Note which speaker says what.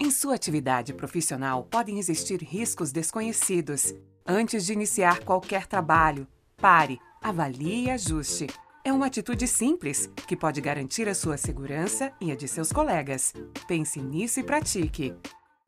Speaker 1: Em sua atividade profissional podem existir riscos desconhecidos. Antes de iniciar qualquer trabalho, pare, avalie e ajuste. É uma atitude simples que pode garantir a sua segurança e a de seus colegas. Pense nisso e pratique.